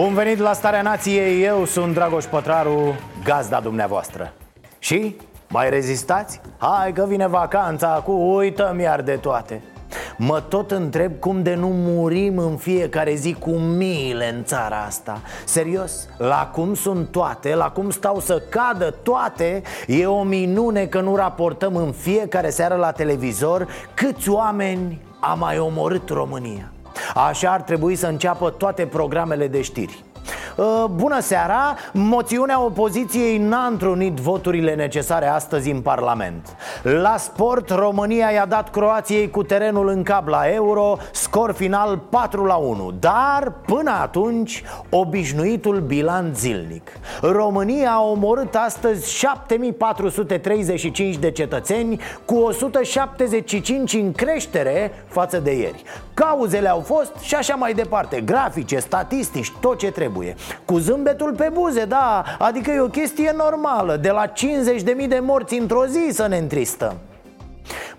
Bun venit la Starea Nației, eu sunt Dragoș Pătraru, gazda dumneavoastră Și? Mai rezistați? Hai că vine vacanța, cu uităm iar de toate Mă tot întreb cum de nu murim în fiecare zi cu miile în țara asta Serios, la cum sunt toate, la cum stau să cadă toate E o minune că nu raportăm în fiecare seară la televizor Câți oameni a mai omorât România Așa ar trebui să înceapă toate programele de știri. Uh, Bună seara! Moțiunea opoziției n-a întrunit voturile necesare astăzi în Parlament. La sport, România i-a dat Croației cu terenul în cap la Euro Scor final 4 la 1 Dar, până atunci, obișnuitul bilanț zilnic. România a omorât astăzi 7435 de cetățeni Cu 175 în creștere față de ieri. Cauzele au fost și așa mai departe. Grafice, statistici, tot ce trebuie Cu zâmbetul pe buze, da. Adică e o chestie normală. De la 50.000 de morți într-o zi să ne întristăm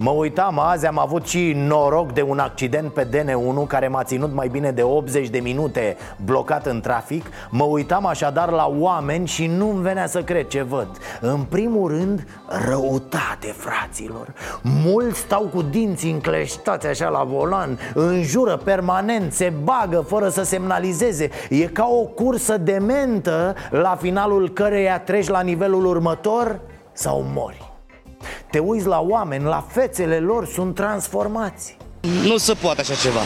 Mă uitam azi, am avut și noroc de un accident pe DN1 Care m-a ținut mai bine de 80 de minute blocat în trafic. Mă uitam așadar la oameni și nu-mi venea să cred ce văd. În primul rând, răutate, fraților. Mulți stau cu dinții încleștați așa la volan Înjură permanent, se bagă fără să semnalizeze. E ca o cursă dementă la finalul căreia treci la nivelul următor sau mori te uiți la oameni, la fețele lor, sunt transformați Nu se poate așa ceva.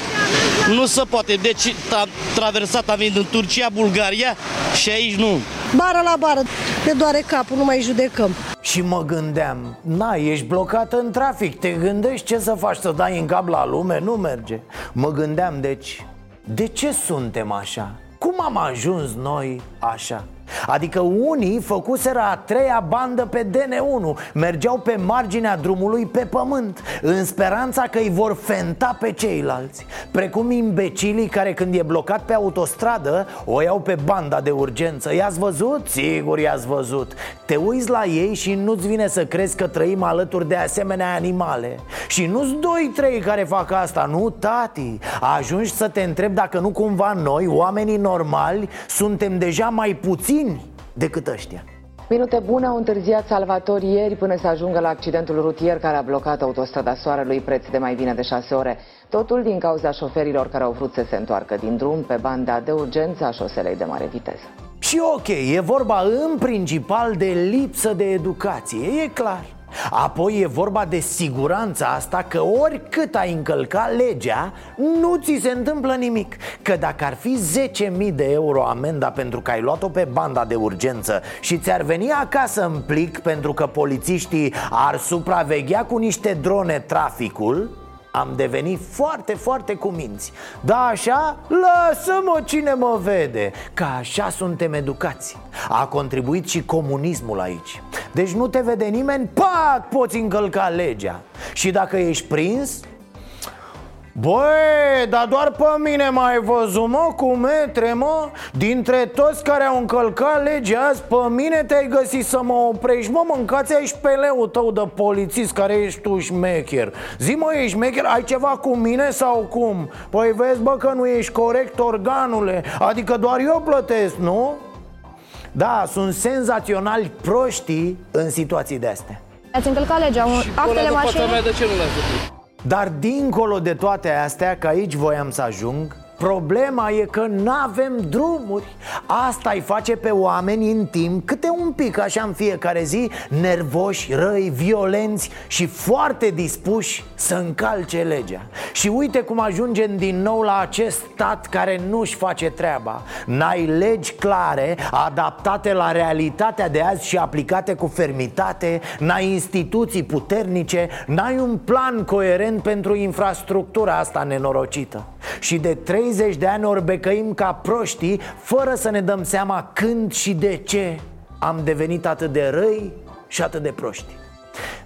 Nu se poate. Deci a traversat, a venit în Turcia, Bulgaria și aici nu. Bară la bară, ne doare capul, nu mai judecăm. Și mă gândeam, na, ești blocat în trafic Te gândești ce să faci, să dai în cap la lume? Nu merge Mă gândeam, deci, de ce suntem așa? Cum am ajuns noi așa? Adică unii făcuseră a treia bandă pe DN1 Mergeau pe marginea drumului pe pământ În speranța că îi vor fenta pe ceilalți. Precum imbecilii care când e blocat pe autostradă O iau pe banda de urgență. I-ați văzut? Sigur i-ați văzut. Te uiți la ei și nu-ți vine să crezi că trăim alături de asemenea animale. Și nu-s doi, trei care fac asta, nu, tati. Ajungi să te întrebi dacă nu cumva noi, oamenii normali Suntem deja mai puțini decât ăștia Minute bune au întârziat salvatori ieri până să ajungă la accidentul rutier care a blocat autostrada Soarelui preț de mai bine de șase ore. Totul din cauza șoferilor care au vrut să se întoarcă din drum pe banda de urgență a șoselei de mare viteză. Și ok, e vorba în principal de lipsă de educație, e clar Apoi e vorba de siguranța asta că oricât ai încălca legea, nu ți se întâmplă nimic. Că dacă ar fi 10.000 de euro amenda pentru că ai luat-o pe banda de urgență Și ți-ar veni acasă în plic pentru că polițiștii ar supraveghea cu niște drone traficul am devenit foarte, foarte cuminți. Da, așa? Lasă-mă cine mă vede Că așa suntem educați. A contribuit și comunismul aici. Deci nu te vede nimeni, pac, poți încălca legea. Și dacă ești prins, Băi, dar doar pe mine mai văzut, mă, cu metre, mă Dintre toți care au încălcat legea azi, pe mine te-ai găsit să mă oprești Mă, mâncați aici peleul tău de polițist care ești tu șmecher Zi, mă, ești șmecher, ai ceva cu mine sau cum? Păi vezi, bă, că nu ești corect, organule Adică doar eu plătesc, nu? Da, sunt senzaționali proștii în situații de astea Ați încălcat legea, actele mașinii mea, de ce nu le-ați făcut? Dar dincolo de toate astea, că aici voiam să ajung Problema e că nu avem drumuri. Asta îi face pe oameni în timp Câte un pic așa în fiecare zi Nervoși, răi, violenți Și foarte dispuși să încalce legea. Și uite cum ajungem din nou la acest stat Care nu-și face treaba. N-ai legi clare Adaptate la realitatea de azi Și aplicate cu fermitate N-ai instituții puternice N-ai un plan coerent pentru infrastructura asta nenorocită Și de 30 de ani orbecăim ca proștii Fără să ne dăm seama când și de ce Am devenit atât de răi și atât de proști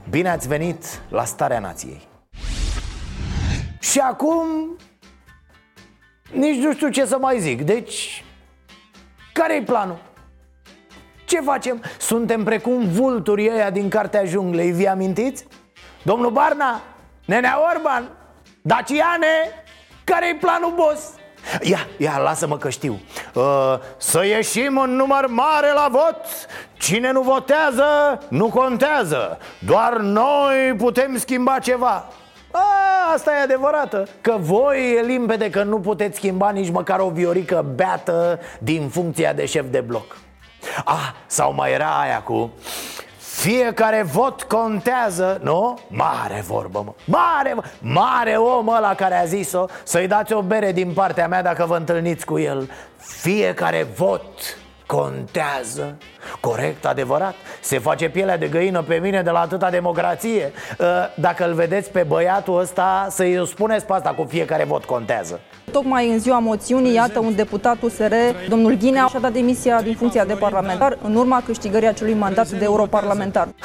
Bine ați venit la Starea Nației Și acum Nici nu știu ce să mai zic Deci Care-i planul? Ce facem? Suntem precum vulturii ăia din Cartea Junglei, vi amintiți? Domnul Barna, Nenea Orban, Daciane, care-i planul boss? Ia, ia, lasă-mă că știu. Uh, Să ieșim în număr mare la vot. Cine nu votează, nu contează. Doar noi putem schimba ceva. A, asta e adevărată Că voi e limpede că nu puteți schimba nici măcar o viorică beată Din funcția de șef de bloc. Ah, sau mai era aia cu fiecare vot contează, nu? Mare vorbă, mă. Mare, mare om ăla care a zis-o. Să-i dați o bere din partea mea dacă vă întâlniți cu el. Fiecare vot contează. Corect, adevărat. Se face pielea de găină pe mine de la atâta democrație. Ă, Dacă îl vedeți pe băiatul ăsta Să-i spuneți pe asta cu fiecare vot contează. Tocmai în ziua moțiunii, iată, un deputat USR, domnul Ghinea, și-a dat demisia din funcția de parlamentar în urma câștigării acelui mandat de europarlamentar.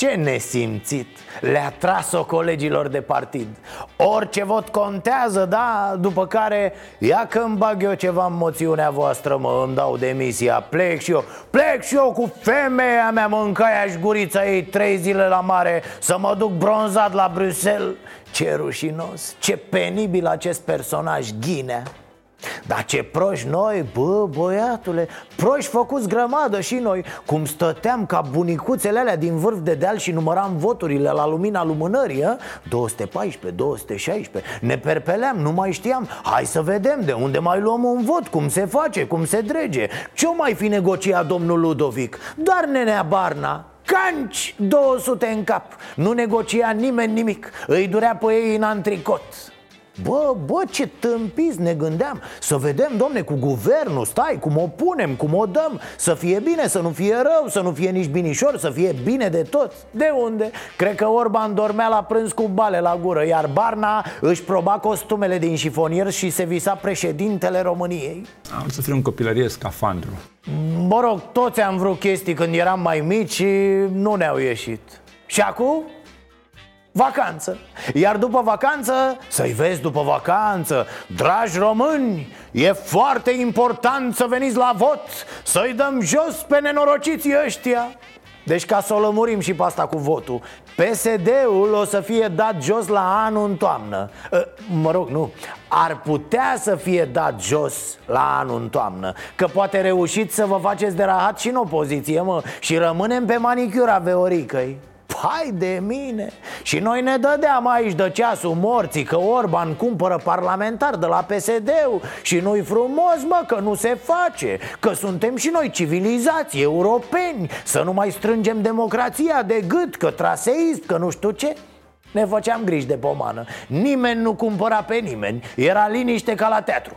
Ce nesimțit! Le-a tras-o colegilor de partid Orice vot contează, da? După care, ia că îmi bag eu ceva în moțiunea voastră, mă, îmi dau demisia Plec și eu, plec și eu cu femeia mea, mâncaia și gurița ei trei zile la mare Să mă duc bronzat la Bruxelles Ce rușinos, ce penibil acest personaj, Ghinea dar ce proști noi, bă, băiatule? Proști făcuți grămadă și noi. Cum stăteam ca bunicuțele alea din vârf de deal și număram voturile la lumina lumânării a? 214, 216 Ne perpeleam, nu mai știam. Hai să vedem de unde mai luăm un vot Cum se face, cum se drege. Ce-o mai fi negociat domnul Ludovic? Dar nenea Barna Canci 200 în cap. Nu negocia nimeni nimic. Îi durea pe ei în antricot Bă, bă, ce tâmpiți ne gândeam. Să vedem, domne, cu guvernul Stai, cum o punem, cum o dăm. Să fie bine, să nu fie rău, să nu fie nici binișor Să fie bine de tot. De unde? Cred că Orban dormea la prânz cu bale la gură Iar Barna își proba costumele din șifonier Și se visa președintele României. Am să fie un copilărie scafandru Mă rog, toți am vrut chestii când eram mai mici și nu ne-au ieșit. Și acum? Vacanță. Iar după vacanță, să-i vezi după vacanță Dragi români, e foarte important să veniți la vot Să-i dăm jos pe nenorociții ăștia. Deci ca să o lămurim și pe asta cu votul PSD-ul o să fie dat jos la anul în toamnă. Ă, Mă rog, nu. Ar putea să fie dat jos la anul în toamnă Că poate reușiți să vă faceți de rahat și în opoziție, mă Și rămânem pe manicura veoricăi Hai de mine. Și noi ne dădeam aici de ceasul morții Că Orban cumpără parlamentar de la PSD-ul Și nu-i frumos, mă, că nu se face Că suntem și noi civilizați, europeni. Să nu mai strângem democrația de gât Că traseist, că nu știu ce. Ne făceam griji de pomană. Nimeni nu cumpăra pe nimeni. Era liniște ca la teatru.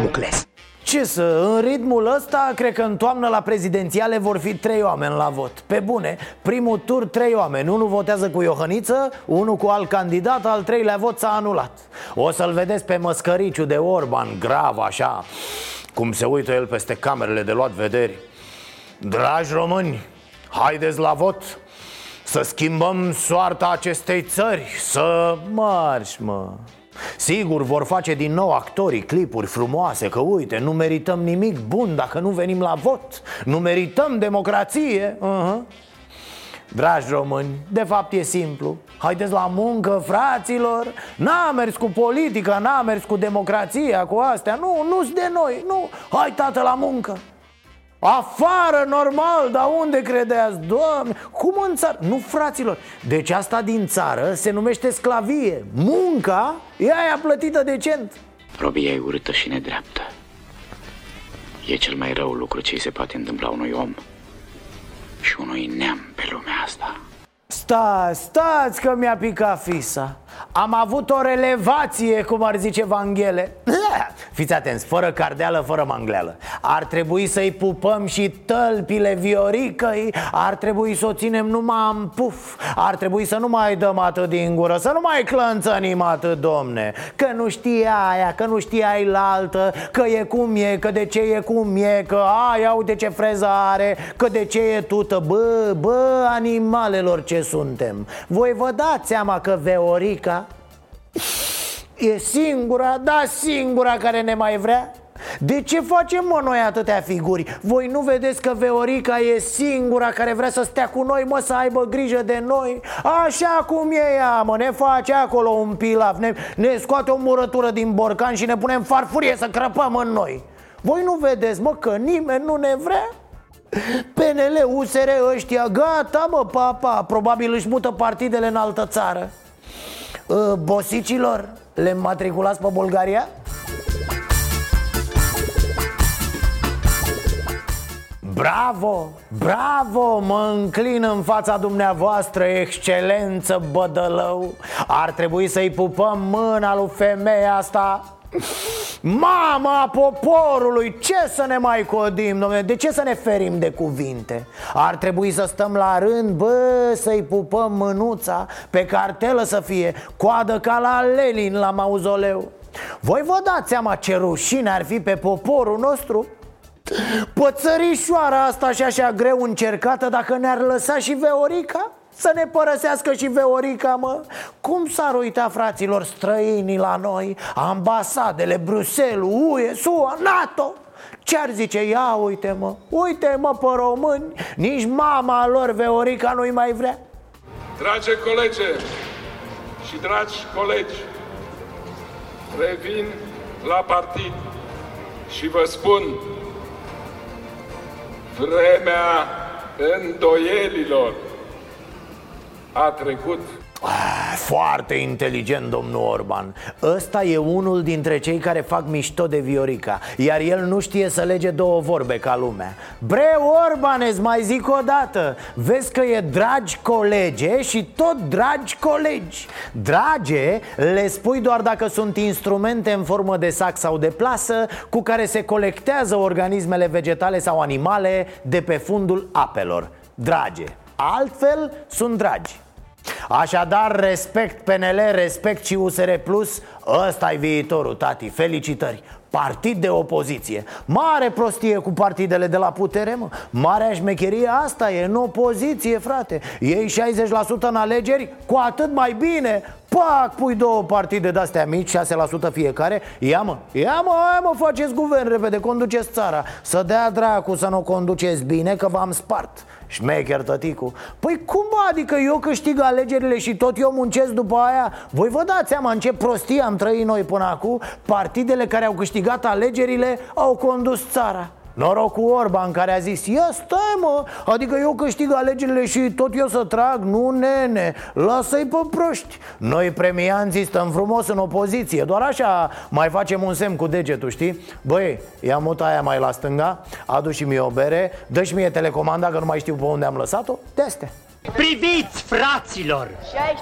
Mucles ce să, în ritmul ăsta, cred că în toamnă la prezidențiale vor fi trei oameni la vot. Pe bune, primul tur trei oameni. Unul votează cu Iohăniță, unul cu alt candidat, al treilea vot s-a anulat. O să-l vedeți pe măscăriciu de Orban, grav așa Cum se uită el peste camerele de luat vederi. Dragi români, haideți la vot Să schimbăm soarta acestei țări. Să marși, mă Sigur, vor face din nou actorii clipuri frumoase Că uite, nu merităm nimic bun dacă nu venim la vot. Nu merităm democrație uh-huh. Dragi români, de fapt e simplu. Haideți la muncă, fraților. N-a mers cu politica, n-a mers cu democrația, cu astea. Nu, nu-s de noi, nu. Hai, tată, la muncă Afară, normal, dar unde credeați, doamne? Cum în țară? Nu, fraților, deci asta din țară se numește sclavie. Munca e aia plătită decent. Robia e urâtă și nedreaptă. E cel mai rău lucru ce se poate întâmpla unui om Și unui neam pe lumea asta. Stați, stați că mi-a picat fisa. Am avut o relevație, cum ar zice Vanghele Fiți atenți, fără cardeală, fără mangleală. Ar trebui să-i pupăm și tălpile vioricăi Ar trebui să o ținem numai în puf Ar trebui să nu mai dăm atât din gură Să nu mai clănțănim atât, domne. Că nu știe aia, că nu știe ai la altă Că e cum e, că de ce e cum e Că aia uite ce freză are Că de ce e tută. Bă, bă, animalelor ce suntem. Voi vă dați seama că Veorica E singura, da singura care ne mai vrea de ce facem mă noi atâtea figuri? Voi nu vedeți că Veorica e singura care vrea să stea cu noi, mă, să aibă grijă de noi? Așa cum e ea, mă, ne face acolo un pilaf Ne, ne scoate o murătură din borcan și ne punem farfurie să crăpăm în noi Voi nu vedeți, mă, că nimeni nu ne vrea? PNL, USR ăștia, gata mă, papa Probabil își mută partidele în altă țară uh, Bosicilor, le matriculați pe Bulgaria? Bravo, bravo, mă înclin în fața dumneavoastră, excelență bădălău. Ar trebui să-i pupăm mâna lui femeia asta Mama poporului, ce să ne mai codim, domnule? De ce să ne ferim de cuvinte? Ar trebui să stăm la rând, bă, să-i pupăm mânuța Pe cartelă să fie, coadă ca la Lenin la mauzoleu Voi vă dați seama ce rușine ar fi pe poporul nostru? Pățărișoara asta și așa greu încercată dacă ne-ar lăsa și Veorica? Să ne părăsească și Veorica, mă. Cum s-ar uita, fraților, străinii la noi Ambasadele, Bruxelles, UE, SUA, NATO? Ce-ar zice? Ia uite mă, uite mă pe români. Nici mama lor, Veorica, nu-i mai vrea. Drage colege și dragi colegi Revin la partid și vă spun Vremea îndoielilor a trecut. Ah, foarte inteligent, domnul Orban. Ăsta e unul dintre cei care fac mișto de Viorica Iar el nu știe să lege două vorbe ca lumea. Bre, Orban, îți mai zic o dată. Vezi că e dragi colege și tot dragi colegi. Drage le spui doar dacă sunt instrumente în formă de sac sau de plasă Cu care se colectează organismele vegetale sau animale de pe fundul apelor. Drage. Altfel sunt dragi Așadar, respect PNL, respect și USR Plus ăsta e viitorul, tati, felicitări. Partid de opoziție. Mare prostie cu partidele de la putere, mă. Marea șmecherie asta e în opoziție, frate. Ei 60% în alegeri, cu atât mai bine Pac, pui două partide de-astea mici, 6% fiecare. Ia mă, ia mă, hai mă, faceți guvern repede, conduceți țara. Să dea dracu să nu o conduceți bine, că v-am spart. Șmecher, tăticu. Păi cum adică eu câștig alegerile și tot eu muncesc după aia? Voi vă dați seama în ce prostie am trăit noi până acum? Partidele care au câștigat alegerile au condus țara Noroc cu Orban care a zis Ia stai mă, adică eu câștig alegerile și tot eu să trag Nu nene, lasă-i pe proști Noi premianții stăm frumos în opoziție Doar așa mai facem un semn cu degetul, știi? Băi, ia muta aia mai la stânga Adu și mie o bere Dă și mie telecomanda că nu mai știu pe unde am lăsat-o De astea Priviți, fraților!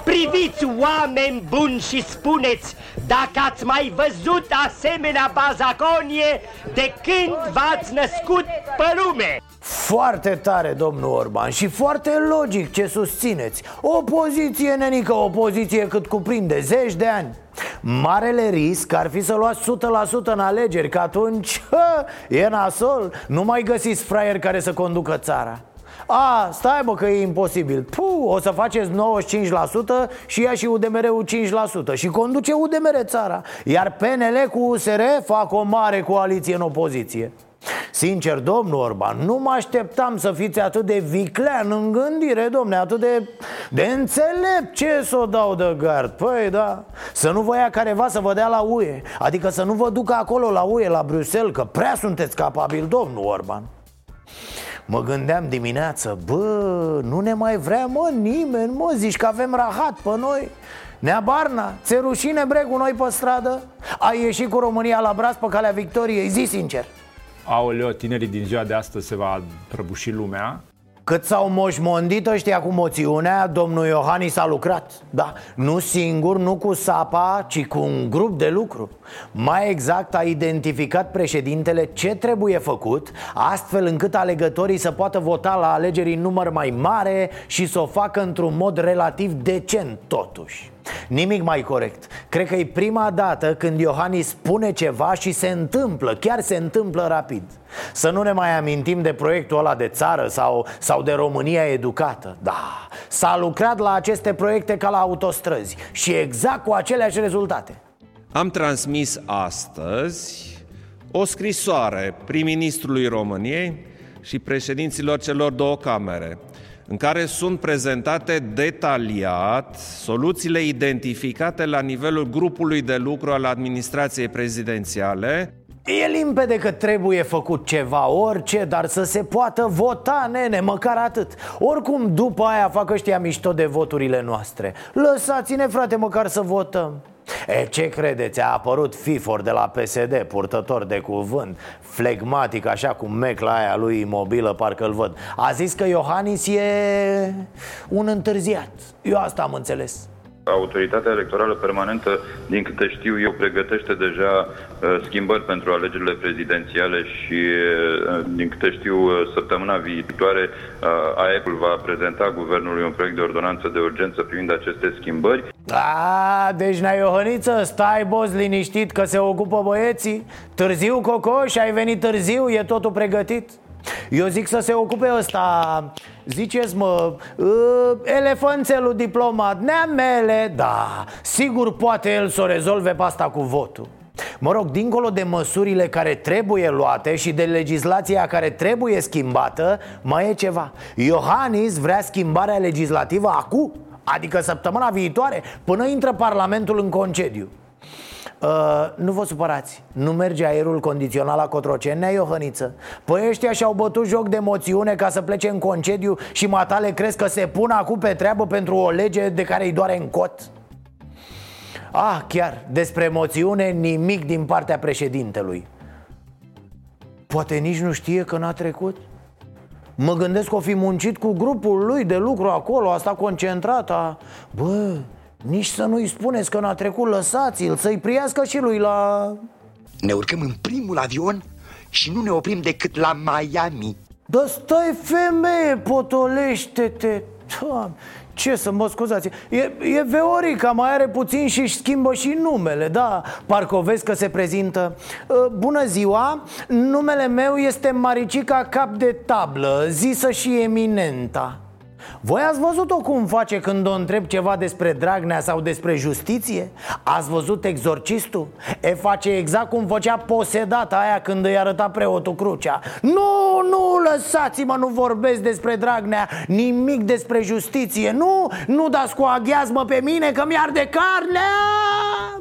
Priviți, oameni buni și spuneți dacă ați mai văzut asemenea bazaconie de când v-ați născut pe lume! Foarte tare, domnul Orban, și foarte logic ce susțineți Opoziție, nenică, opoziție cât cuprinde zeci de ani Marele risc ar fi să luați 100% în alegeri Că atunci, hă, e nasol Nu mai găsiți fraieri care să conducă țara a, stai bă că e imposibil. Puh, o să faceți 95% și ia și UDMR-ul 5% Și conduce UDMR țara. Iar PNL cu USR fac o mare coaliție în opoziție. Sincer, domnul Orban, nu mă așteptam să fiți atât de viclean în gândire, domne, atât de, de înțelept Ce să o dau de gard? Păi da, să nu vă ia careva să vă dea la UE Adică să nu vă ducă acolo la UE, la Bruxelles, că prea sunteți capabil, domnul Orban Mă gândeam dimineață, bă, nu ne mai vrea, mă, nimeni, mă, zici că avem rahat pe noi. Nea Barna, ți rușine bre cu noi pe stradă? Ai ieșit cu România la braț pe calea victoriei, zi sincer. Aoleo, tinerii din ziua de astăzi se va prăbuși lumea Cât s-au moșmondit ăștia cu moțiunea, domnul Iohannis a lucrat Da, nu singur, nu cu sapa, ci cu un grup de lucru. Mai exact a identificat președintele ce trebuie făcut Astfel încât alegătorii să poată vota la alegeri în număr mai mare Și să o facă într-un mod relativ decent totuși Nimic mai corect. Cred că e prima dată când Iohannis spune ceva și se întâmplă, chiar se întâmplă rapid. Să nu ne mai amintim de proiectul ăla de țară sau, sau de România educată. Da, s-a lucrat la aceste proiecte ca la autostrăzi Și exact cu aceleași rezultate. Am transmis astăzi o scrisoare prim-ministrului României și președinților celor două camere în care sunt prezentate detaliat soluțiile identificate la nivelul grupului de lucru al administrației prezidențiale. E limpede că trebuie făcut ceva, orice, dar să se poată vota, nene, măcar atât. Oricum după aia fac ăștia mișto de voturile noastre. Lăsați-ne, frate, măcar să votăm E, ce credeți? A apărut FIFOR de la PSD, purtător de cuvânt Flegmatic, așa cu mecla aia lui imobilă, parcă-l văd. A zis că Iohannis e un întârziat. Eu asta am înțeles. Autoritatea electorală permanentă, din câte știu eu, pregătește deja uh, schimbări pentru alegerile prezidențiale și, uh, din câte știu, uh, săptămâna viitoare AEC-ul va prezenta guvernului un proiect de ordonanță de urgență privind aceste schimbări. A, deci n-ai Iohăniță, stai boss liniștit că se ocupă băieții. Târziu, Cocoș, și ai venit târziu, e totul pregătit. Eu zic să se ocupe ăsta Ziceți mă uh, Elefanțelul diplomat Neamele, da Sigur poate el să o rezolve pe asta cu votul Mă rog, dincolo de măsurile care trebuie luate și de legislația care trebuie schimbată, mai e ceva. Iohannis vrea schimbarea legislativă acum, adică săptămâna viitoare, până intră Parlamentul în concediu. Uh, nu vă supărați, nu merge aerul condițional la Cotroceni, nea Iohăniță. Păi ăștia și-au bătut joc de moțiune ca să plece în concediu Și matale crezi că se pun acum pe treabă pentru o lege de care îi doare în cot? Ah, chiar, despre moțiune nimic din partea președintelui. Poate nici nu știe că n-a trecut? Mă gândesc că o fi muncit cu grupul lui de lucru acolo, asta concentrat a... Bă, nici să nu-i spuneți că n-a trecut, lăsați-l, să-i priască și lui la... Ne urcăm în primul avion și nu ne oprim decât la Miami. Da stai femeie, potolește-te ce să mă scuzați? E, e Veorica, mai are puțin și își schimbă și numele, da Parcă o vezi că se prezintă. Bună ziua, numele meu este Maricica Cap de Tablă Zisă și eminenta voi ați văzut-o cum face când o întreb ceva despre Dragnea sau despre justiție? Ați văzut exorcistul? E face exact cum făcea posedata aia când îi arăta preotul crucea Nu, nu, lăsați-mă, nu vorbesc despre Dragnea Nimic despre justiție Nu, nu dați cu aghiazmă pe mine că mi de carnea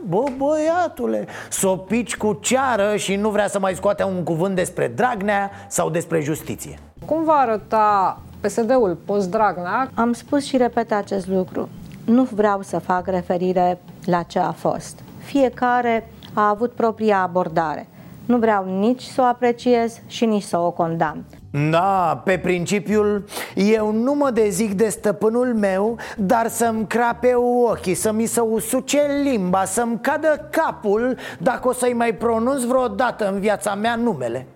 Bă, băiatule, s-o pici cu ceară și nu vrea să mai scoate un cuvânt despre Dragnea sau despre justiție Cum va arăta PSD-ul post-Dragnea. Am spus și repet acest lucru. Nu vreau să fac referire la ce a fost. Fiecare a avut propria abordare. Nu vreau nici să o apreciez și nici să o condamn. Da, pe principiul Eu nu mă dezic de stăpânul meu Dar să-mi crape ochii Să mi se usuce limba Să-mi cadă capul Dacă o să-i mai pronunț vreodată în viața mea numele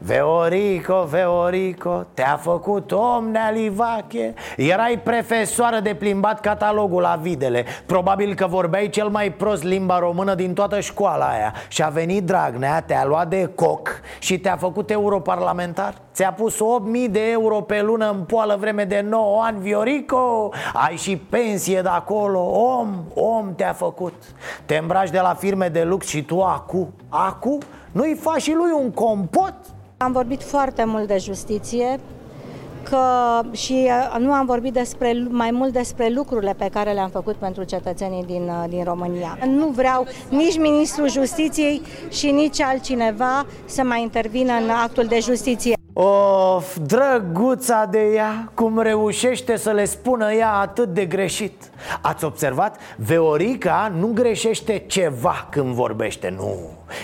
Veorico, Veorico, te-a făcut om nealivache. Erai profesoară de plimbat catalogul la videle. Probabil că vorbeai cel mai prost limba română din toată școala aia. Și a venit Dragnea, te-a luat de coc și te-a făcut europarlamentar. Ți-a pus 8.000 de euro pe lună în poală vreme de 9 ani, Viorico. Ai și pensie de acolo, om, om te-a făcut. Te îmbraci de la firme de lux și tu acu, acu? Nu-i faci și lui un compot? Am vorbit foarte mult de justiție, că și uh, nu am vorbit despre, mai mult despre lucrurile pe care le-am făcut pentru cetățenii din, uh, din România. Nu vreau nici Ministrul Justiției și nici altcineva să mai intervină în actul de justiție. Of, drăguța de ea, cum reușește să le spună ea atât de greșit. Ați observat? Veorica nu greșește ceva când vorbește, nu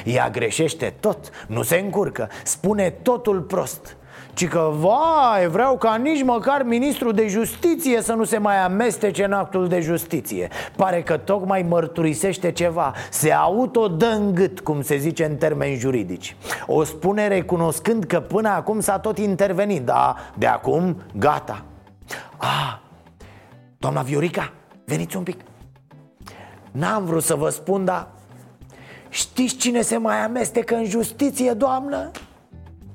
Ea greșește tot, nu se încurcă, spune totul prost Ci că, vai, vreau ca nici măcar ministrul de justiție să nu se mai amestece în actul de justiție. Pare că tocmai mărturisește ceva. Se autodă în gât, cum se zice în termeni juridici. O spune recunoscând că până acum s-a tot intervenit Dar de acum, gata. Ah, doamna Viorica, veniți un pic. N-am vrut să vă spun, dar Știți cine se mai amestecă în justiție, doamnă?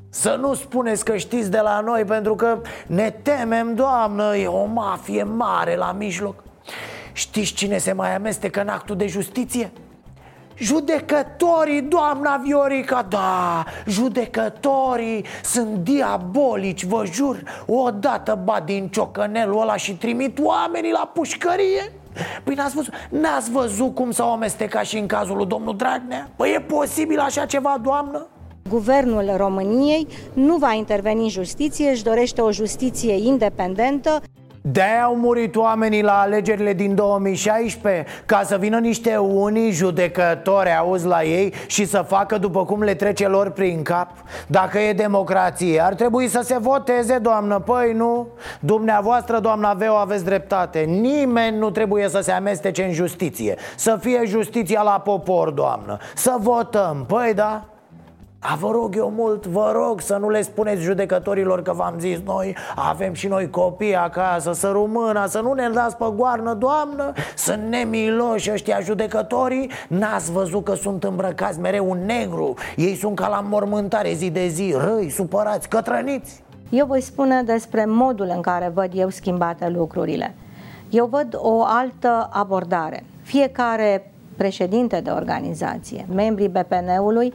Să nu spuneți că știți de la noi Pentru că ne temem, doamnă E o mafie mare la mijloc Știți cine se mai amestecă în actul de justiție? Judecătorii, doamna Viorica, da, judecătorii sunt diabolici, vă jur Odată bat din ciocănelul ăla și trimit oamenii la pușcărie Păi n-ați văzut, n-ați văzut cum s-au amestecat și în cazul lui domnul Dragnea? Păi e posibil așa ceva, doamnă? Guvernul României nu va interveni în justiție, își dorește o justiție independentă. De-aia au murit oamenii la alegerile din 2016 Ca să vină niște unii judecători, auzi la ei Și să facă după cum le trece lor prin cap. Dacă e democrație, ar trebui să se voteze, doamnă. Păi nu, dumneavoastră, doamna Veo, aveți dreptate. Nimeni nu trebuie să se amestece în justiție. Să fie justiția la popor, doamnă. Să votăm, păi da a, vă rog eu mult, vă rog să nu le spuneți judecătorilor că v-am zis noi Avem și noi copii acasă, să rumâna, să nu ne dați pe goarnă, doamnă Sunt nemiloși ăștia judecătorii. N-ați văzut că sunt îmbrăcați mereu un negru? Ei sunt ca la mormântare zi de zi, răi, supărați, cătrăniți. Eu voi spune despre modul în care văd eu schimbate lucrurile. Eu văd o altă abordare. Fiecare președinte de organizație, membrii BPN-ului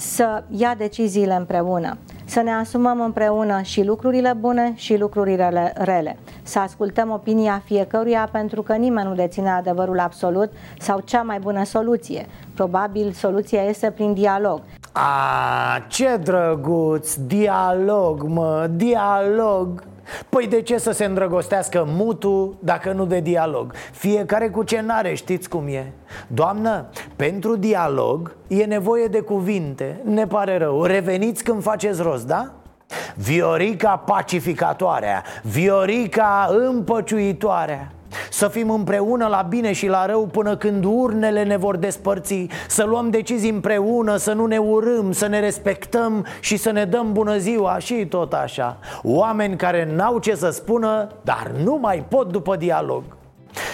să ia deciziile împreună, să ne asumăm împreună și lucrurile bune și lucrurile rele, să ascultăm opinia fiecăruia pentru că nimeni nu deține adevărul absolut sau cea mai bună soluție. Probabil soluția este prin dialog. A, ce drăguț, dialog, mă, dialog Păi de ce să se îndrăgostească mutu dacă nu de dialog? Fiecare cu ce n-are, știți cum e. Doamnă, pentru dialog e nevoie de cuvinte. Ne pare rău, reveniți când faceți rost, da? Viorica pacificatoarea. Viorica împăciuitoarea să fim împreună la bine și la rău până când urnele ne vor despărți. Să luăm decizii împreună, să nu ne urâm, să ne respectăm și să ne dăm bună ziua și tot așa. Oameni care n-au ce să spună, dar nu mai pot după dialog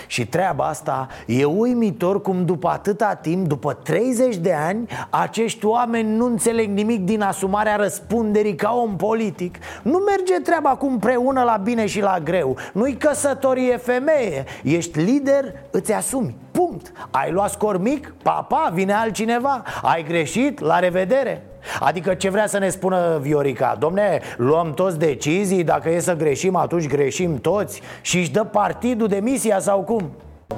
și treaba asta e uimitor cum după atâta timp, după 30 de ani Acești oameni nu înțeleg nimic din asumarea răspunderii ca om politic. Nu merge treaba cu împreună la bine și la greu. Nu-i căsătorie femeie. Ești lider, îți asumi Punct Ai luat scor mic? Pa, pa, vine altcineva Ai greșit? La revedere Adică ce vrea să ne spună Viorica? Domne, luăm toți decizii, dacă e să greșim, atunci greșim toți și își dă partidul demisia sau cum?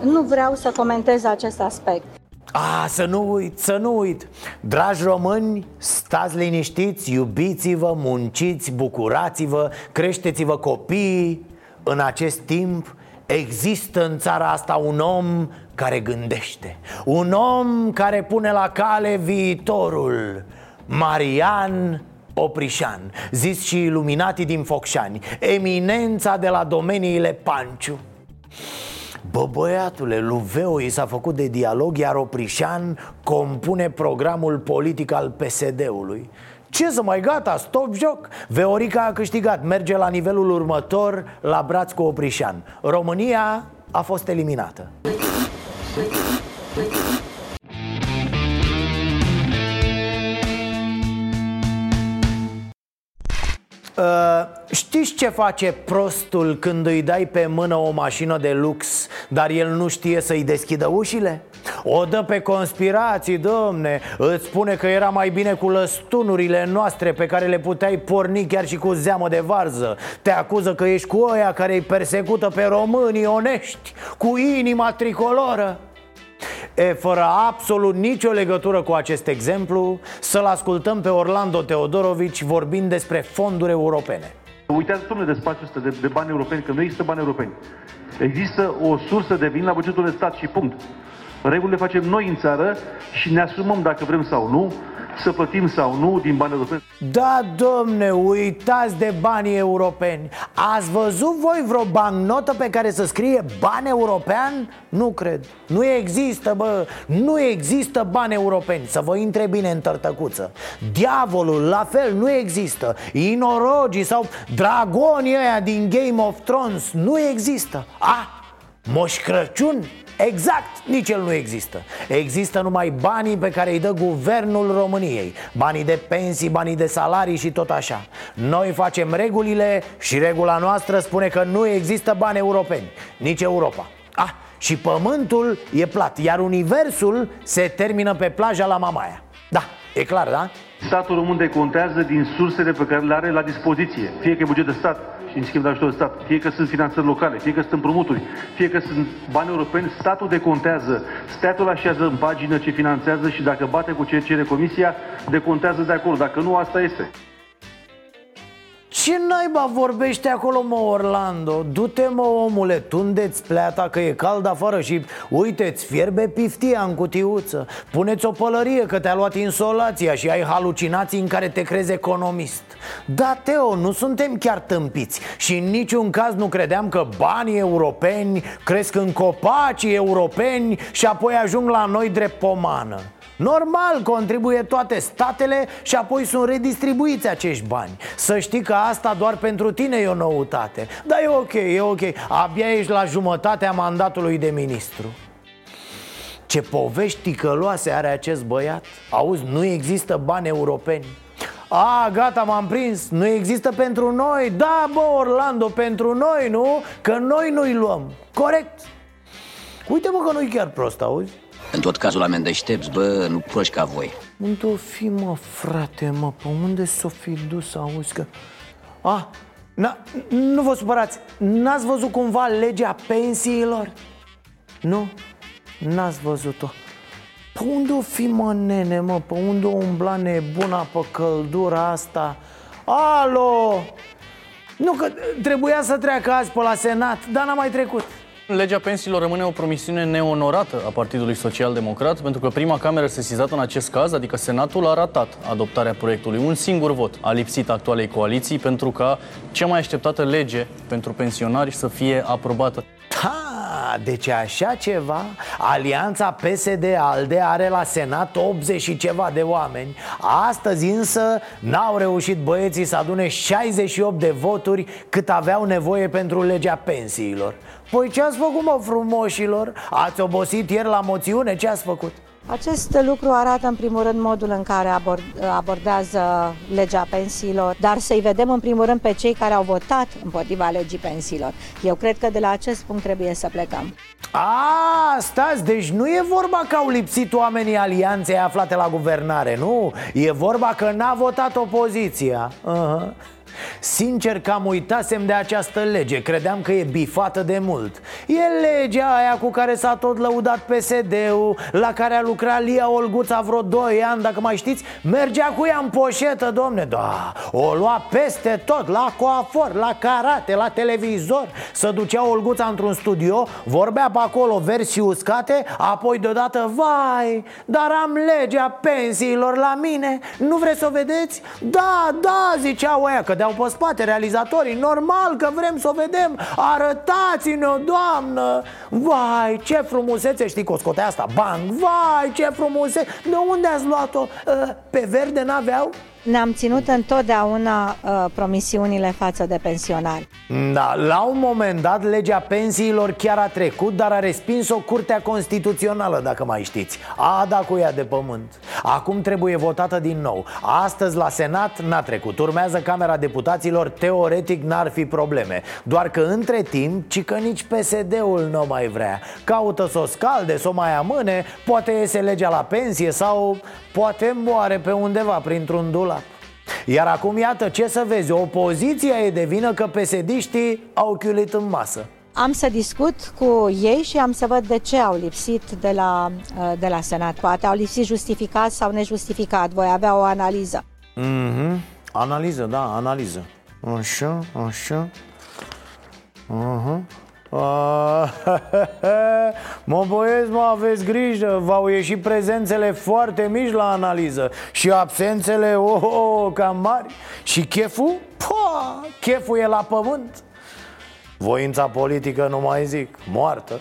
Nu vreau să comentez acest aspect. A, să nu uit, să nu uit Dragi români, stați liniștiți, iubiți-vă, munciți, bucurați-vă, creșteți-vă copiii În acest timp există în țara asta un om care gândește Un om care pune la cale viitorul Marian Oprișan Zis și iluminatii din Focșani Eminența de la domeniile Panciu. Bă, băiatule, Luveu i s-a făcut de dialog Iar Oprișan compune programul politic al PSD-ului ce să mai gata, stop joc. Veorica a câștigat, merge la nivelul următor La braț cu Oprișan. România a fost eliminată. Uh, știți ce face prostul când îi dai pe mână o mașină de lux, dar el nu știe să-i deschidă ușile? O dă pe conspirații, domne Îți spune că era mai bine cu lăstunurile noastre Pe care le puteai porni chiar și cu zeamă de varză Te acuză că ești cu oia care îi persecută pe românii onești Cu inima tricoloră E, fără absolut nicio legătură cu acest exemplu, să-l ascultăm pe Orlando Teodorovici vorbind despre fonduri europene. Uitați, domnule, de spațiul ăsta de, de bani europeni, că nu există bani europeni. Există o sursă de vin la bugetul de stat și punct. Regulile facem noi în țară și ne asumăm dacă vrem sau nu să plătim sau nu din bani europeni. Da, domne, uitați de banii europeni. Ați văzut voi vreo bancnotă pe care să scrie bani european? Nu cred, nu există, bă, nu există bani europeni. Să vă intre bine în tărtăcuță. Diavolul, la fel, nu există. Inorogii sau dragonii ăia din Game of Thrones Nu există. Ah, Moș Crăciun? Exact, nici el nu există. Există numai banii pe care îi dă guvernul României. Banii de pensii, banii de salarii și tot așa. Noi facem regulile și regula noastră spune că nu există bani europeni Nici Europa. Ah, și pământul e plat Iar universul se termină pe plaja la Mamaia. Da, e clar, da? Statul român decontează din sursele pe care le are la dispoziție Fie că e buget de stat, și în schimb de ajutor de stat, fie că sunt finanțări locale, fie că sunt împrumuturi, fie că sunt bani europeni, statul decontează, statul așează în pagină ce finanțează și dacă bate cu ce cere comisia, decontează de acord. Dacă nu, asta este. Ce naiba vorbește acolo, mă, Orlando? Du-te, mă, omule, tundeți pleata că e cald afară și uite-ți, fierbe piftia în cutiuță. Puneți o pălărie că te-a luat insolația și ai halucinații în care te crezi economist. Da, Teo, nu suntem chiar tâmpiți. Și în niciun caz nu credeam că banii europeni cresc în copacii europeni și apoi ajung la noi drept pomană Normal, contribuie toate statele și apoi sunt redistribuiți acești bani. Să știi că asta doar pentru tine e o noutate. Dar e ok, e ok. Abia ești la jumătatea mandatului de ministru. Ce povești ticăloase are acest băiat? Auzi, nu există bani europeni. A, gata, m-am prins. Nu există pentru noi. Da, bă, Orlando, pentru noi, nu? Că noi nu-i luăm. Corect. Uite, mă, că nu-i chiar prost, auzi? În tot cazul oameni deștepți, bă, nu proști ca voi Unde o fi, mă, frate, mă? Pe unde s-o fi dus, auzi că... Ah, na, nu vă supărați N-ați văzut cumva legea pensiilor? Nu? N-ați văzut-o Pe unde o fi, mă, nene, mă? Pe unde o umbla nebuna pe căldura asta? Alo! Nu, că trebuia să treacă azi pe la Senat, dar n-a mai trecut Legea pensiilor rămâne o promisiune neonorată a Partidului Social Democrat, pentru că prima cameră sesizată în acest caz, adică Senatul, a ratat adoptarea proiectului. Un singur vot a lipsit actualei coaliții pentru ca cea mai așteptată lege pentru pensionari să fie aprobată. Ha, deci așa ceva Alianța PSD-ALDE are la Senat 80 și ceva de oameni Astăzi însă n-au reușit băieții să adune 68 de voturi Cât aveau nevoie pentru legea pensiilor Păi ce ați făcut, mă, frumoșilor? Ați obosit ieri la moțiune? Ce ați făcut? Acest lucru arată în primul rând modul în care abordează legea pensiilor, dar să-i vedem în primul rând pe cei care au votat împotriva legii pensiilor. Eu cred că de la acest punct trebuie să plecăm. A, stați, deci nu e vorba că au lipsit oamenii alianței aflate la guvernare, nu? E vorba că n-a votat opoziția. Uh-huh. Sincer că am uitasem de această lege. Credeam că e bifată de mult. E legea aia cu care s-a tot lăudat PSD-ul La care a lucrat Lia Olguța vreo 2 ani, dacă mai știți Mergea cu ea în poșetă, domne. Da, o lua peste tot La coafor, la karate, la televizor. Să ducea Olguța într-un studio Vorbea pe acolo versii uscate Apoi deodată, vai Dar am legea pensiilor la mine. Nu vreți să o vedeți? Da, da, ziceau ăia Că de pe spate realizatorii. Normal că vrem să o vedem. Arătați-ne-o, doamnă! Vai, ce frumusețe! Știi că o scotea asta, bang! Vai, ce frumusețe! De unde ați luat-o? Ă, pe verde n-aveau? Ne-am ținut întotdeauna uh, promisiunile față de pensionari. Da, la un moment dat legea pensiilor chiar a trecut, dar a respins-o Curtea Constituțională, dacă mai știți. A dat cu ea de pământ. Acum trebuie votată din nou. Astăzi la Senat n-a trecut. Urmează Camera Deputaților, teoretic n-ar fi probleme. Doar că între timp, ci că nici PSD-ul nu mai vrea. Caută să o scalde, să o mai amâne, poate iese legea la pensie sau poate moare pe undeva printr-un dulap. Iar acum iată ce să vezi, opoziția e de vină că pesediștii au chiulit în masă am să discut cu ei și am să văd de ce au lipsit de la, de la Senat. Poate au lipsit justificat sau nejustificat. Voi avea o analiză. Mm-hmm. Analiză, da, analiză. Așa, așa. Uh-huh. A, mă băieți, mă, aveți grijă V-au ieșit prezențele foarte mici la analiză Și absențele, oh, oh, oh cam mari Și cheful? Pa, cheful e la pământ Voința politică, nu mai zic, moartă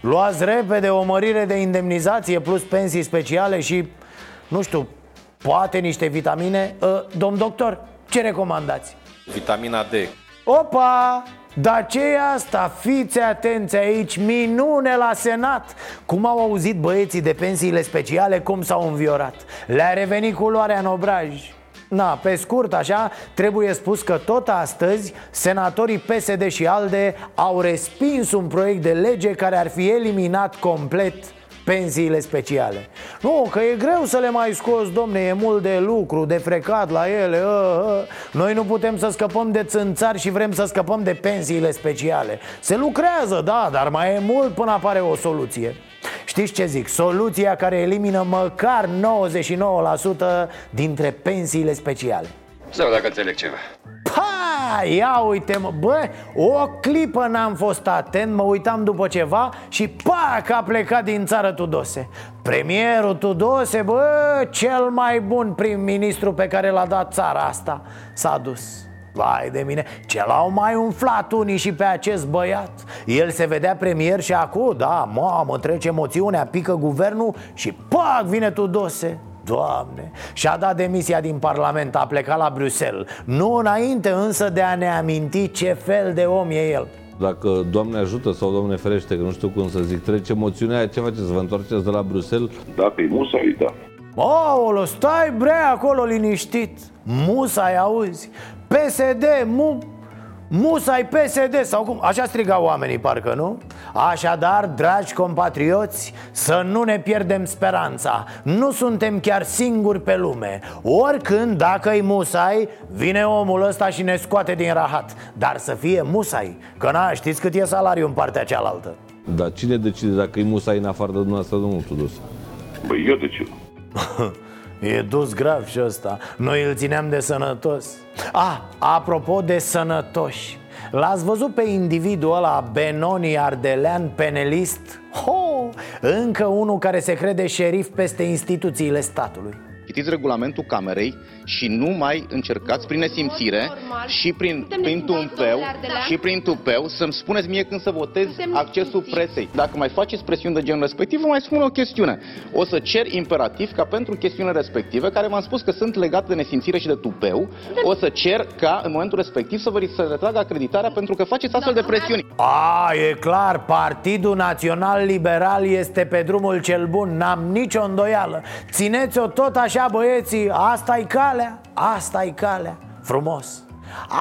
Luați repede o mărire de indemnizație plus pensii speciale și, nu știu, poate niște vitamine uh, Domn doctor, ce recomandați? Vitamina D. Opa! Dar ce e asta? Fiți atenți aici, minune la Senat! Cum au auzit băieții de pensiile speciale, cum s-au înviorat. Le-a revenit culoarea în obraj. Na, pe scurt așa, trebuie spus că tot astăzi senatorii PSD și ALDE au respins un proiect de lege care ar fi eliminat complet pensiile speciale. Nu, că e greu să le mai scoți, domne, e mult de lucru, de frecat la ele a, a. Noi nu putem să scăpăm de țânțari și vrem să scăpăm de pensiile speciale. Se lucrează, da, dar mai e mult până apare o soluție. Știți ce zic? Soluția care elimină măcar 99% dintre pensiile speciale. Sau dacă înțeleg ceva Pa, ia uite mă, bă, o clipă n-am fost atent, mă uitam după ceva și pac a plecat din țară Tudose. Premierul Tudose, bă, cel mai bun prim-ministru pe care l-a dat țara asta S-a dus. Vai de mine, ce l-au mai umflat unii și pe acest băiat. El se vedea premier și acum, da, mamă, trece moțiunea, pică guvernul și pac, vine Tudose Doamne, și-a dat demisia din Parlament, a plecat la Bruxelles Nu înainte însă de a ne aminti ce fel de om e el dacă Doamne ajută sau Doamne ferește, că nu știu cum să zic, trece moțiunea aia, ce faceți? Vă întoarceți de la Bruxelles? Dacă e musai, da. Aolo, stai bre acolo liniștit Musai, auzi PSD, mu... Musai PSD sau cum? Așa strigau oamenii parcă, nu? Așadar, dragi compatrioți, să nu ne pierdem speranța. Nu suntem chiar singuri pe lume. Oricând, dacă-i musai, vine omul ăsta și ne scoate din rahat. Dar să fie musai, că na, știți cât e salariul în partea cealaltă. Dar cine decide dacă e musai în afară de dumneavoastră, domnul Tudus? Băi, eu decid. E dus grav și ăsta. Noi îl țineam de sănătos. Ah, apropo de sănătoși L-ați văzut pe individul ăla Benoni Ardelean penelist? Ho, încă unul care se crede șerif peste instituțiile statului Citiți regulamentul Camerei și nu mai încercați prin nesimțire și prin, prin tumpeu și prin tupeu să-mi spuneți mie când să votez accesul presei. Dacă mai faceți presiuni de genul respectiv, vă mai spun o chestiune. O să cer imperativ ca pentru chestiunile respective, care v-am spus că sunt legate de nesimțire și de tupeu, o să cer ca în momentul respectiv să vă să retragă acreditarea pentru că faceți astfel de presiuni. A, e clar, Partidul Național Liberal este pe drumul cel bun, n-am nicio îndoială Țineți-o tot așa, băieții, asta-i calea, asta-i calea. Frumos.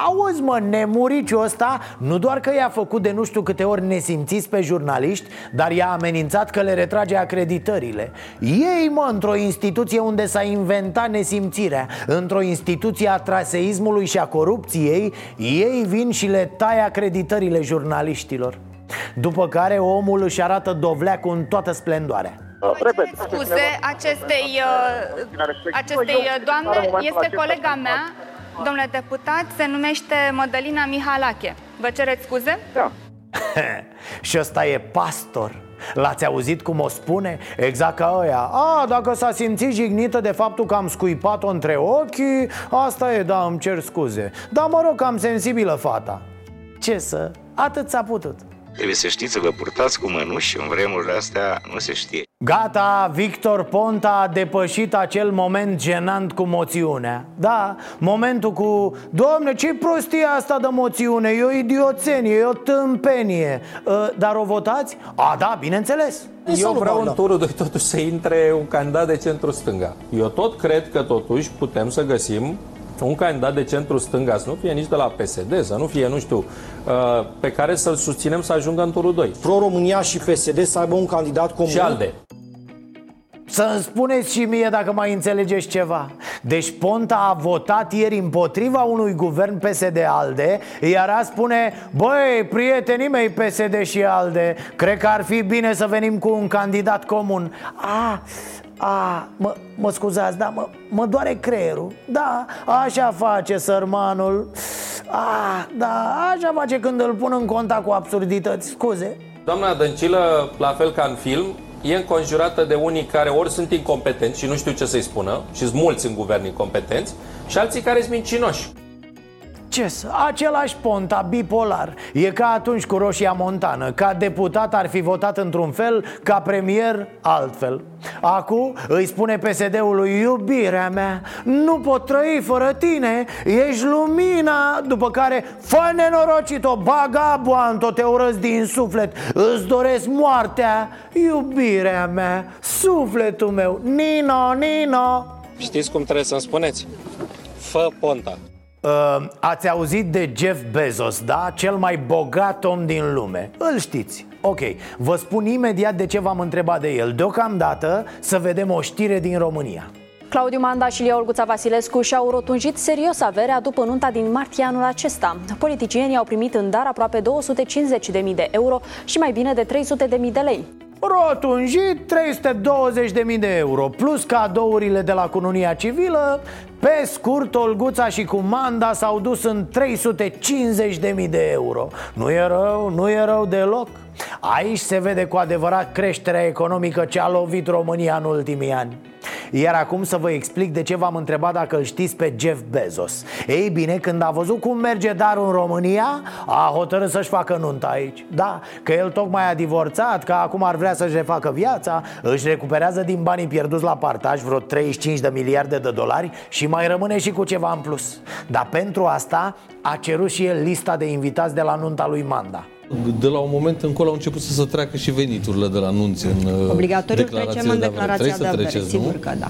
Auzi mă, nemuriciul ăsta nu doar că i-a făcut de nu știu câte ori nesimțiți pe jurnaliști Dar i-a amenințat că le retrage acreditările. Ei mă, într-o instituție unde s-a inventat nesimțirea Într-o instituție a traseismului și a corupției Ei vin și le taie acreditările jurnaliștilor. După care omul își arată dovleacul în toată splendoarea Repet, scuze acestei, uh, acestei uh, doamne, este colega mea Domnule deputat, se numește Mădălina Mihalache. Vă cereți scuze? Da. și ăsta e pastor L-ați auzit cum o spune? Exact ca ăia A, dacă s-a simțit jignită de faptul că am scuipat-o între ochi Asta e, da, îmi cer scuze Dar mă rog, am sensibilă fata Ce să? Atât s-a putut Trebuie să știți să vă purtați cu mănuși în vremurile astea nu se știe. Gata, Victor Ponta a depășit acel moment genant cu moțiunea. Da, momentul cu Doamne, ce prostie asta de moțiune, e o idioțenie, e o tâmpenie. Uh, Dar o votați? A, da, bineînțeles. Eu vreau în turul 2 totuși să intre un candidat de centru-stânga Eu tot cred că totuși putem să găsim un candidat de centru stânga, să nu fie nici de la PSD, să nu fie, nu știu, pe care să-l susținem să ajungă în turul 2. Pro-România și PSD să aibă un candidat comun. Și ALDE. Să-mi spuneți și mie dacă mai înțelegeți ceva Deci Ponta a votat ieri împotriva unui guvern PSD-ALDE Iar a spune Băi, prietenii mei PSD și ALDE Cred că ar fi bine să venim cu un candidat comun A, a, mă, mă scuzați, da, mă, mă doare creierul. Da, așa face sărmanul. Ah, da, așa face când îl pun în contact cu absurdități, scuze. Doamna Dăncilă, la fel ca în film, e înconjurată de unii care ori sunt incompetenți și nu știu ce să-i spună, și sunt mulți în guvern incompetenți, și alții care sunt mincinoși. Ce Același ponta, bipolar. E ca atunci cu Roșia Montană. Ca deputat ar fi votat într-un fel Ca premier altfel. Acum îi spune PSD-ului Iubirea mea, nu pot trăi fără tine. Ești lumina După care, fă nenorocit-o Bagaboanto, te urăsc din suflet. Îți doresc moartea Iubirea mea, sufletul meu. Nino, Nino! Știți cum trebuie să-mi spuneți? Fă ponta. Uh, ați auzit de Jeff Bezos, da? Cel mai bogat om din lume Îl știți Ok, vă spun imediat de ce v-am întrebat de el Deocamdată să vedem o știre din România Claudiu Manda și Lia Olguța Vasilescu și-au rotunjit serios averea după nunta din martie anul acesta. Politicienii au primit în dar aproape 250.000 de euro și mai bine de 300.000 de lei. Rotunjit 320.000 de euro Plus cadourile de la cununia civilă. Pe scurt, Olguța și Cumanda s-au dus în 350.000 de euro. Nu e rău, nu e rău deloc Aici se vede cu adevărat creșterea economică ce a lovit România în ultimii ani. Iar acum să vă explic de ce v-am întrebat dacă îl știți pe Jeff Bezos. Ei bine, când a văzut cum merge darul în România A hotărât să-și facă nunta aici. Da, că el tocmai a divorțat, că acum ar vrea să-și refacă viața Își recuperează din banii pierduți la partaj vreo 35 de miliarde de dolari Și mai rămâne și cu ceva în plus. Dar pentru asta a cerut și el lista de invitați de la nunta lui Manda de la un moment încolo au început să se treacă și veniturile de la anunțe în uh, Obligatoriu trecem în declarația de avere, treceți, sigur nu? că da.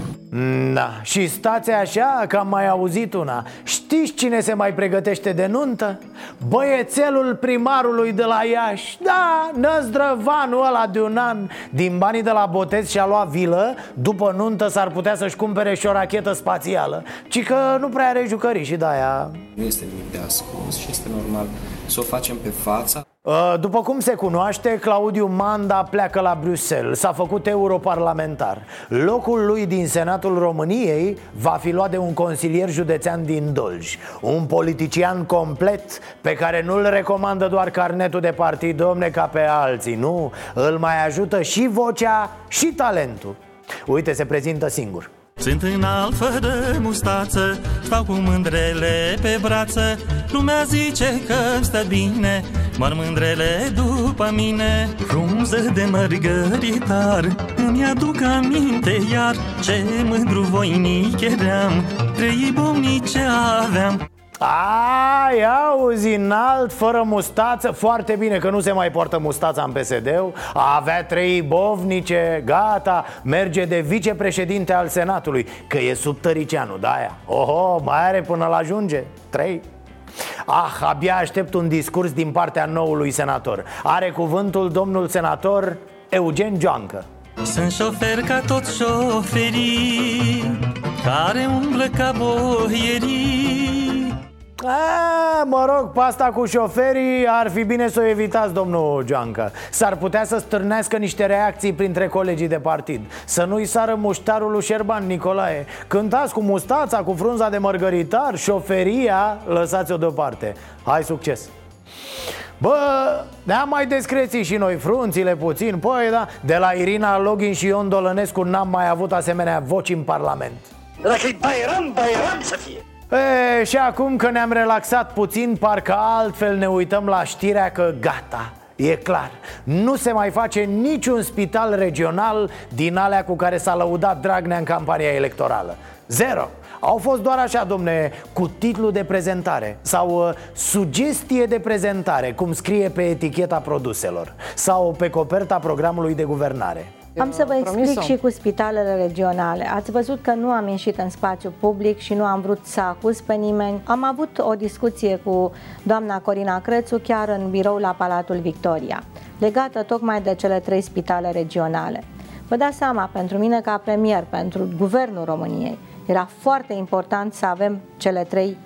Da, și stați așa că am mai auzit una. Știți cine se mai pregătește de nuntă? Băiețelul primarului de la Iași. Da, năzdrăvanul ăla de un an. Din banii de la botez și-a luat vilă. După nuntă s-ar putea să-și cumpere și o rachetă spațială. Ci că nu prea are jucării și de-aia. Nu este nimic de ascuns și este normal să o facem pe fața. Uh, După cum se cunoaște, Claudiu Manda pleacă la Bruxelles. S-a făcut europarlamentar. Locul lui din Senatul României va fi luat de un consilier județean din Dolj. Un politician complet pe care nu-l recomandă doar carnetul de partid, domne, ca pe alții Nu, îl mai ajută și vocea și talentul. Uite, se prezintă singur Sunt înalt fără mustață Stau cu mândrele pe brață. Lumea zice că stă bine Mor mândrele după mine. Frunză de mărgăritar Îmi aduc aminte iar Ce mândru voinic eram. Trei bomnice aveam Ai, auzi, înalt, fără mustață. Foarte bine că nu se mai poartă mustața în psd Avea trei bovnice, gata. Merge de vicepreședinte al Senatului Că e sub Tăricianu, da aia? Oho, mai are până la ajunge. Trei. Ah, abia aștept un discurs din partea noului senator. Are cuvântul domnul senator Eugen Joancă. Sunt șofer ca toți șoferii Care umblă ca boierii A, mă rog, pasta cu șoferii ar fi bine să o evitați, domnul Joancă S-ar putea să stârnească niște reacții printre colegii de partid. Să nu-i sară muștarul lui Șerban Nicolae. Cântați cu mustața, cu frunza de mărgăritar, șoferia, lăsați-o deoparte. Hai succes! Bă, ne-am mai descreții și noi frunțile puțin. Păi da, de la Irina Login și Ion Dolănescu n-am mai avut asemenea voci în Parlament. Dacă-i Bairam, Bairam să fie E, și acum că ne-am relaxat puțin, parcă altfel ne uităm la știrea că gata, E clar, nu se mai face niciun spital regional din alea cu care s-a lăudat Dragnea în campania electorală. Zero. Au fost doar așa, domne, cu titlu de prezentare Sau uh, sugestie de prezentare, cum scrie pe eticheta produselor Sau pe coperta programului de guvernare Am să vă explic Promis-o. și cu spitalele regionale. Ați văzut că nu am ieșit în spațiu public și nu am vrut să acuz pe nimeni. Am avut o discuție cu doamna Corina Crețu chiar în birou la Palatul Victoria, legată tocmai de cele trei spitale regionale. Vă dați seama, pentru mine ca premier, pentru Guvernul României, era foarte important să avem cele trei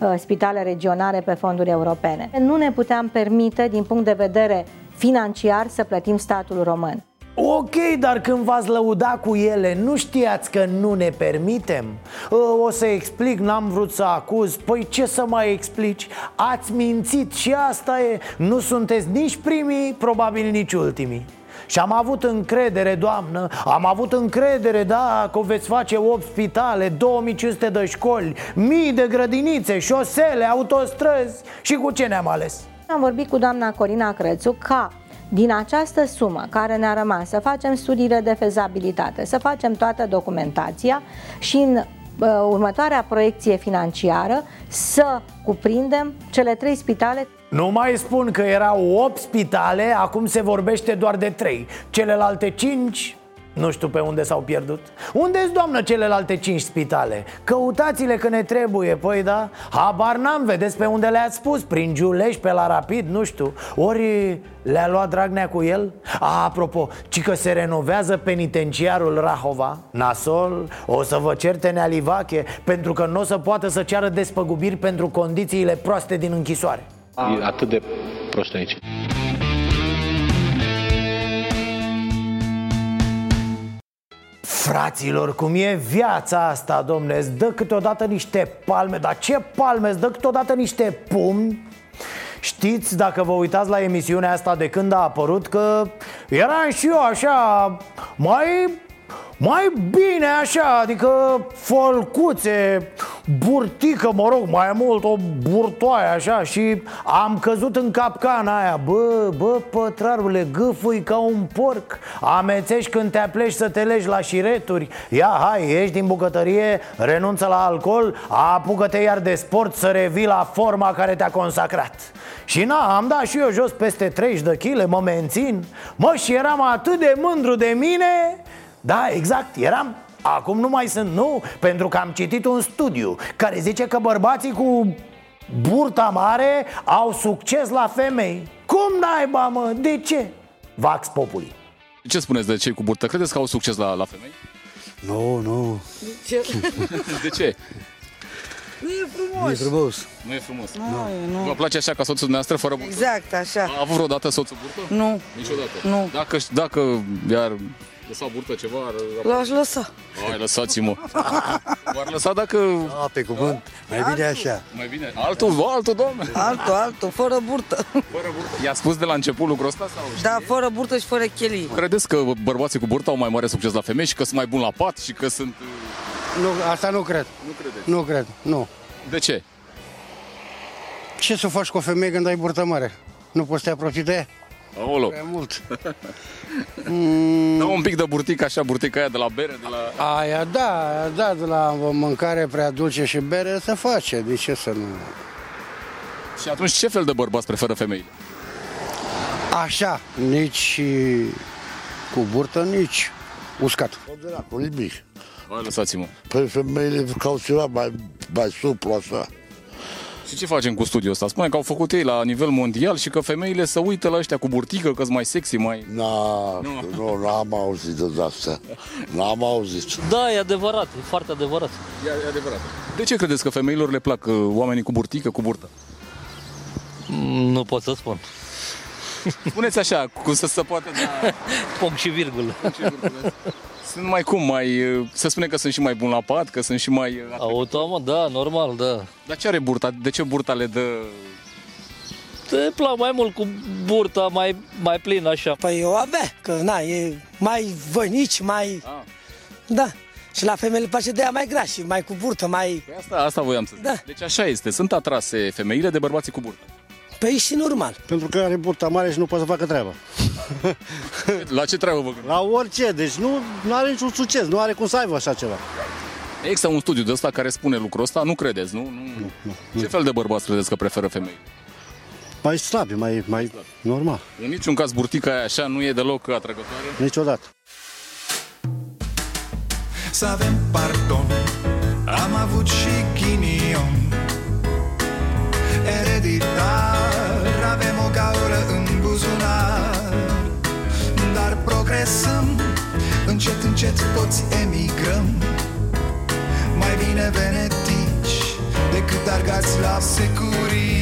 uh, spitale regionale pe fonduri europene. Nu ne puteam permite, din punct de vedere financiar, să plătim statul român. Ok, dar când v-ați lăuda cu ele, nu știați că nu ne permitem? Ă, O să explic, n-am vrut să acuz Păi ce să mai explici? Ați mințit și asta e Nu sunteți nici primii, probabil nici ultimii și am avut încredere, doamnă Am avut încredere, da, că veți face 8 spitale 2500 de școli Mii de grădinițe, șosele, autostrăzi Și cu ce ne-am ales? Am vorbit cu doamna Corina Crețu ca din această sumă care ne-a rămas să facem studiile de fezabilitate, să facem toată documentația și în uh, următoarea proiecție financiară să cuprindem cele trei spitale. Nu mai spun că erau 8 spitale, acum se vorbește doar de 3 Celelalte 5, nu știu pe unde s-au pierdut Unde-s, doamnă, celelalte 5 spitale? Căutați-le că ne trebuie, păi da? Habar n-am, vedeți pe unde le-ați spus Prin Giuleș, pe la Rapid, nu știu Ori le-a luat Dragnea cu el? A, apropo, ci că se renovează penitenciarul Rahova Nasol, o să vă certe Nealivache Pentru că nu o să poată să ceară despăgubiri pentru condițiile proaste din închisoare E atât de prost Fraților, cum e viața asta, domne Îți dă câteodată niște palme Dar ce palme? Îți dă câteodată niște pumni Știți, dacă vă uitați la emisiunea asta de când a apărut Că eram și eu așa Mai mai bine așa, adică folcuțe, burtică, mă rog, mai mult o burtoaie așa Și am căzut în capcana aia. Bă, bă, pătrarule, gâfui ca un porc. Amețești când te apleci să te legi la șireturi. Ia, hai, ieși din bucătărie, renunță la alcool Apucă-te iar de sport să revii la forma care te-a consacrat. Și na, am dat și eu jos peste 30 de kg, mă mențin. Mă, și eram atât de mândru de mine da, exact, eram Acum nu mai sunt, nu, pentru că am citit un studiu Care zice că bărbații cu burta mare au succes la femei Cum naiba, mă? De ce? Vax Populi Ce spuneți de cei cu burtă? Credeți că au succes la, la femei? Nu, nu. De ce? Nu e frumos. Nu e frumos. Nu e frumos. Nu, nu. Vă place așa ca soțul dumneavoastră fără burtă? Exact, așa. A avut vreodată soțul burtă? Nu. Niciodată? Nu. Dacă, dacă i-ar lăsa burtă ceva, ar... L-aș lăsa. Hai, lăsați-mă. V-ar lăsa dacă... A, pe cuvânt. Mai bine așa. Mai bine. Altul, altul, domnule. Altul, altul, fără burtă. Fără burtă. I-a spus de la început lucrul ăsta sau Da, fără burtă și fără chelii. Credeți că bărbații cu burtă au mai mare succes la femei și că sunt mai buni la pat și că sunt... Nu, asta nu cred. Nu credeți? Nu cred, nu. De ce? Ce să faci cu o femeie când ai burtă mare? Nu poți să te apropii de ea? Aolo. Prea mult. Da, un pic de burtică așa, burtica aia de la bere, de la... Aia, da, da, de la mâncare prea dulce și bere se face. De ce să nu? Și atunci ce fel de bărbați preferă femeile? Așa, nici cu burtă, nici uscat. De la cu nimic. Hai, lăsați-mă. Păi femeile caut ceva mai, mai suplu așa. Și ce facem cu studiul ăsta? Spune că au făcut ei la nivel mondial și că femeile se uită la ăștia cu burtică, că sunt mai sexy, mai... Na, nu, n-am auzit de asta. N-am auzit. Da, e adevărat, e foarte adevărat. E, e adevărat. De ce credeți că femeilor le plac uh, oamenii cu burtică, cu burtă? Nu pot să spun. Spuneți așa, cum să se poate da... Punct și virgulă. Sunt mai cum, mai... uh, Se spune că sunt și mai bun la pat, că sunt și mai... uh, Automat, da, normal, da. Dar ce are burta? De ce burta le dă... Te plac mai mult cu burta mai, mai plină așa. Păi eu abia, că na, e mai voinici, mai... Ah. Da. Și la femeile le place de ea mai grași, mai cu burtă, mai... Păi asta, asta voiam să zic. Da. Deci așa este, sunt atrase femeile de bărbații cu burtă. Păi și normal. Pentru că are burta mare și nu poate să facă treaba. La ce treabă vă gândiți? La orice, deci nu, nu are niciun succes, nu are cum să aibă așa ceva. Există un studiu de ăsta care spune lucrul ăsta, nu credeți, nu? nu, nu. Ce fel de bărbați credeți că preferă femei? Mai slabi, mai, mai normal. În niciun caz burtica aia așa nu e deloc atrăgătoare? Niciodată. Să avem pardon Am avut și ghinion Ereditar Avem o gaură în buzunar. Dar progresăm Încet, încet toți emigrăm. Mai bine venetici Decât argați la securii